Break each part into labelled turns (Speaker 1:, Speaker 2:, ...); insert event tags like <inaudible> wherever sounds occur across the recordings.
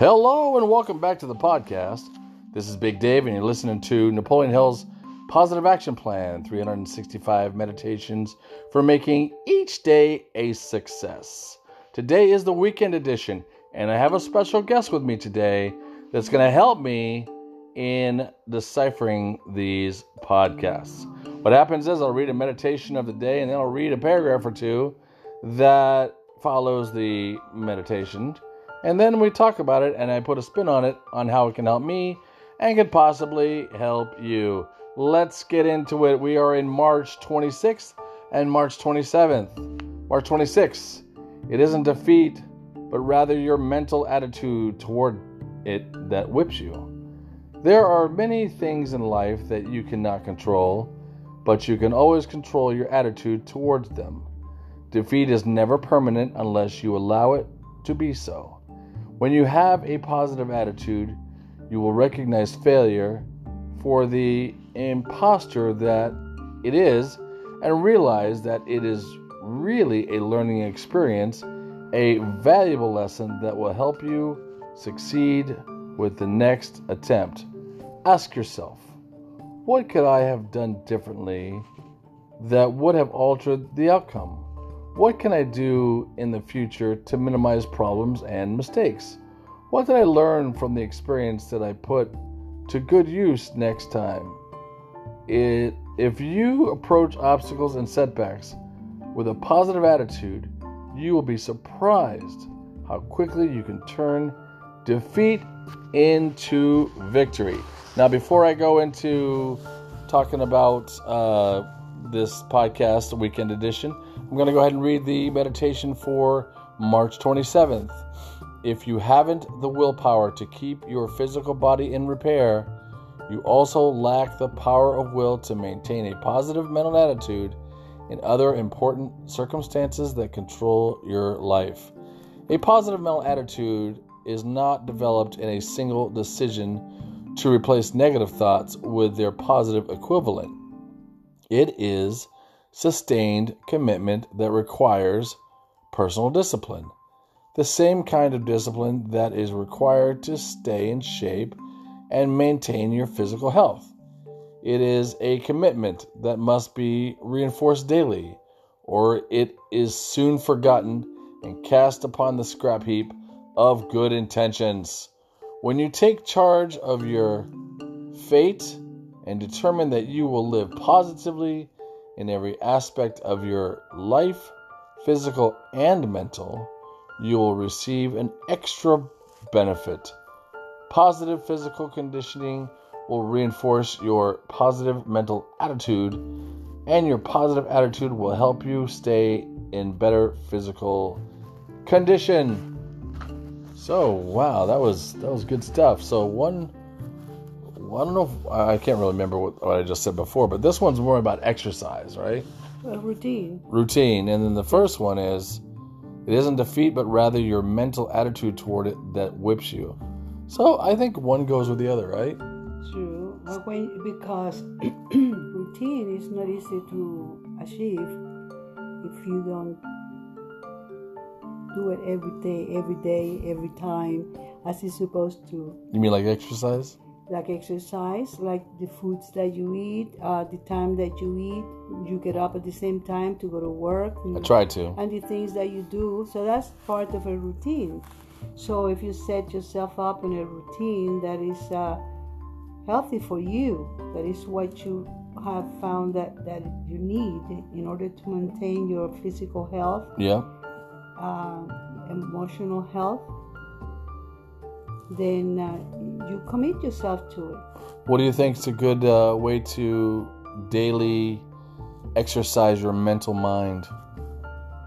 Speaker 1: Hello and welcome back to the podcast. This is Big Dave, and you're listening to Napoleon Hill's Positive Action Plan 365 Meditations for Making Each Day a Success. Today is the weekend edition, and I have a special guest with me today that's going to help me in deciphering these podcasts. What happens is I'll read a meditation of the day, and then I'll read a paragraph or two that follows the meditation. And then we talk about it, and I put a spin on it on how it can help me and can possibly help you. Let's get into it. We are in March 26th and March 27th. March 26th. It isn't defeat, but rather your mental attitude toward it that whips you. There are many things in life that you cannot control, but you can always control your attitude towards them. Defeat is never permanent unless you allow it to be so. When you have a positive attitude, you will recognize failure for the imposture that it is and realize that it is really a learning experience, a valuable lesson that will help you succeed with the next attempt. Ask yourself, what could I have done differently that would have altered the outcome? What can I do in the future to minimize problems and mistakes? What did I learn from the experience that I put to good use next time? It, if you approach obstacles and setbacks with a positive attitude, you will be surprised how quickly you can turn defeat into victory. Now, before I go into talking about uh, this podcast, weekend edition, I'm going to go ahead and read the meditation for March 27th. If you haven't the willpower to keep your physical body in repair, you also lack the power of will to maintain a positive mental attitude in other important circumstances that control your life. A positive mental attitude is not developed in a single decision to replace negative thoughts with their positive equivalent. It is sustained commitment that requires personal discipline, the same kind of discipline that is required to stay in shape and maintain your physical health. It is a commitment that must be reinforced daily, or it is soon forgotten and cast upon the scrap heap of good intentions. When you take charge of your fate and determine that you will live positively in every aspect of your life, physical and mental, you will receive an extra benefit. Positive physical conditioning will reinforce your positive mental attitude, and your positive attitude will help you stay in better physical condition. So, wow, that was that was good stuff. So, one I don't know. If, I can't really remember what, what, I just said before, but this one's more about exercise, right?
Speaker 2: A routine.
Speaker 1: Routine, and then the first one is it isn't defeat, but rather your mental attitude toward it that whips you. So I think one goes with the other, right?
Speaker 2: True. But when because <clears throat> routine is not easy to achieve if you don't do it every day, every day, every time as it's supposed to.
Speaker 1: You mean like exercise?
Speaker 2: Like exercise, like the foods that you eat, uh, the time that you eat, you get up at the same time to go to work.
Speaker 1: I try to.
Speaker 2: And the things that you do. So that's part of a routine. So if you set yourself up in a routine that is uh, healthy for you, that is what you have found that, that you need in order to maintain your physical health,
Speaker 1: yeah,
Speaker 2: uh, emotional health, then uh, you commit yourself to it.
Speaker 1: What do you think is a good uh, way to daily exercise your mental mind?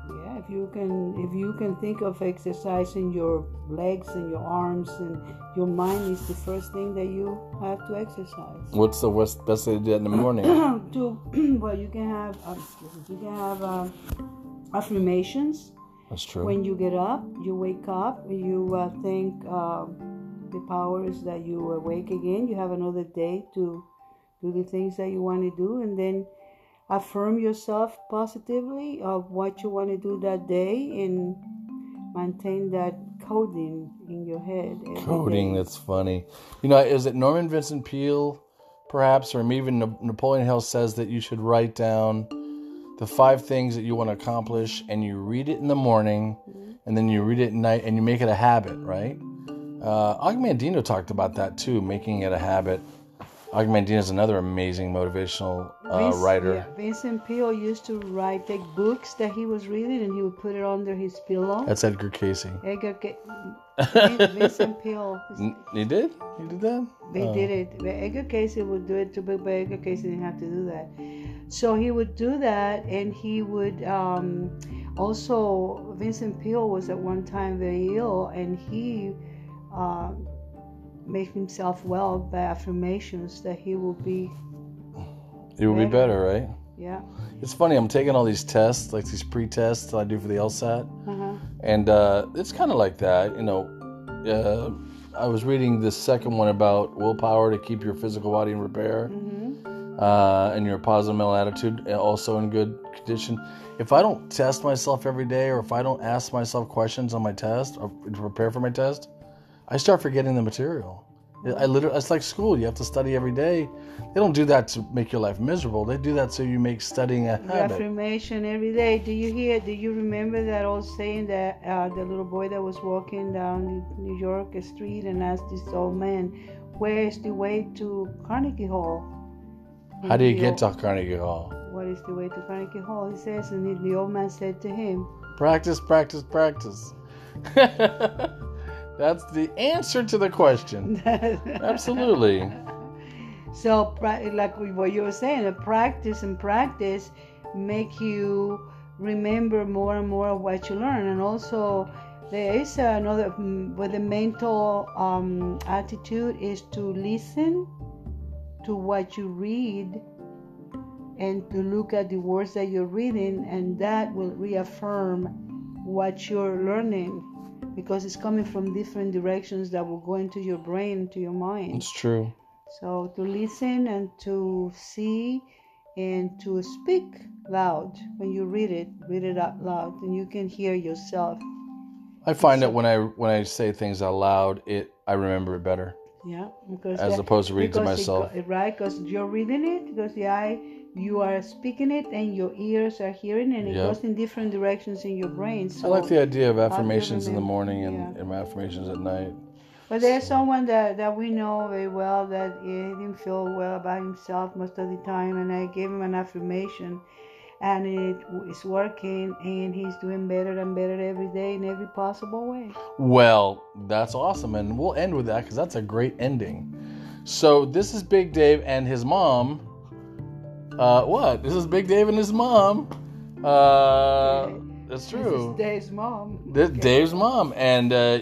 Speaker 2: Yeah, if you can, if you can think of exercising your legs and your arms and your mind is the first thing that you have to exercise.
Speaker 1: What's the best, best way to do that in the morning? <coughs>
Speaker 2: to <clears throat> well, you can have um, you can have uh, affirmations.
Speaker 1: That's true.
Speaker 2: When you get up, you wake up, you uh, think the powers that you awake again. You have another day to do the things that you want to do, and then affirm yourself positively of what you want to do that day, and maintain that coding in your head.
Speaker 1: Coding,
Speaker 2: day.
Speaker 1: that's funny. You know, is it Norman Vincent Peale, perhaps, or even Napoleon Hill says that you should write down the five things that you want to accomplish and you read it in the morning mm-hmm. and then you read it at night and you make it a habit, right? Uh, Og Mandino talked about that too, making it a habit. Og Mandino is another amazing motivational uh,
Speaker 2: Vince-
Speaker 1: writer.
Speaker 2: yeah, Vincent Peale used to write, take books that he was reading, and he would put it under his pillow.
Speaker 1: That's Edgar Cayce.
Speaker 2: Edgar <laughs> Vincent Peale.
Speaker 1: He did? He did that?
Speaker 2: They
Speaker 1: Oh.
Speaker 2: did it. But Edgar Cayce would do it too, but but Edgar Cayce didn't have to do that. So he would do that, and he would um, also. Vincent Peale was at one time very ill, and he um, made himself well by affirmations that he will be.
Speaker 1: It would be
Speaker 2: better.
Speaker 1: better, right?
Speaker 2: Yeah.
Speaker 1: It's funny. I'm taking all these tests, like these pre-tests that I do for the LSAT,
Speaker 2: Uh-huh.
Speaker 1: and uh, it's kind of like that. You know, uh, I was reading this second one about willpower to keep your physical body in repair,
Speaker 2: hmm
Speaker 1: uh, and your positive mental attitude uh, also in good condition. If I don't test myself every day, or if I don't ask myself questions on my test or to prepare for my test, I start forgetting the material. I literally, it's like school. You have to study every day. They don't do that to make your life miserable. They do that so you make studying a habit.
Speaker 2: affirmation every day. Do you hear? Do you remember that old saying that uh, the little boy that was walking down New York street and asked this old man, "Where is the way to Carnegie Hall?" And
Speaker 1: How do you get
Speaker 2: old-
Speaker 1: to Carnegie Hall?
Speaker 2: What is the way to Carnegie Hall? He says, and the old man said to him,
Speaker 1: Practice, practice, practice. <laughs> That's the answer to the question. <laughs> Absolutely.
Speaker 2: So, like what you were saying, practice and practice make you remember more and more of what you learn, and also there is another. mm, But the mental um, attitude is to listen to what you read and to look at the words that you're reading, and that will reaffirm what you're learning because it's coming from different directions that will go into your brain, into your mind.
Speaker 1: It's true.
Speaker 2: So to listen and to see and to speak loud when you read it, read it out loud, and you can hear yourself.
Speaker 1: I find that when I when I say things out loud, it I remember it better
Speaker 2: Yeah, because
Speaker 1: as
Speaker 2: that-
Speaker 1: opposed to reading to
Speaker 2: because it
Speaker 1: myself.
Speaker 2: right? Because you're reading it, because the eye, you are speaking it, and your ears are hearing, and it
Speaker 1: Yeah.
Speaker 2: goes in different directions in your brain. So,
Speaker 1: I like the idea of affirmations in the morning and,
Speaker 2: yeah.
Speaker 1: and affirmations at night.
Speaker 2: But there's someone that, that we know very well that he didn't feel well about himself most of the time, and I gave him an affirmation, and it is working, and he's doing better and better every day in every possible way.
Speaker 1: Well, that's awesome, and we'll end with that because that's a great ending. So this is Big Dave and his mom. Uh, what? This is Big Dave and his mom. Uh, that's
Speaker 2: This
Speaker 1: true.
Speaker 2: is Dave's mom.
Speaker 1: This Dave's mom, and uh,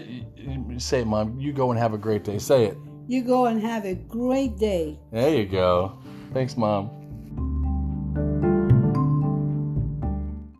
Speaker 1: say, it, mom, you go and have a great day. Say it.
Speaker 2: You go and have a great day.
Speaker 1: There you go. Thanks, mom.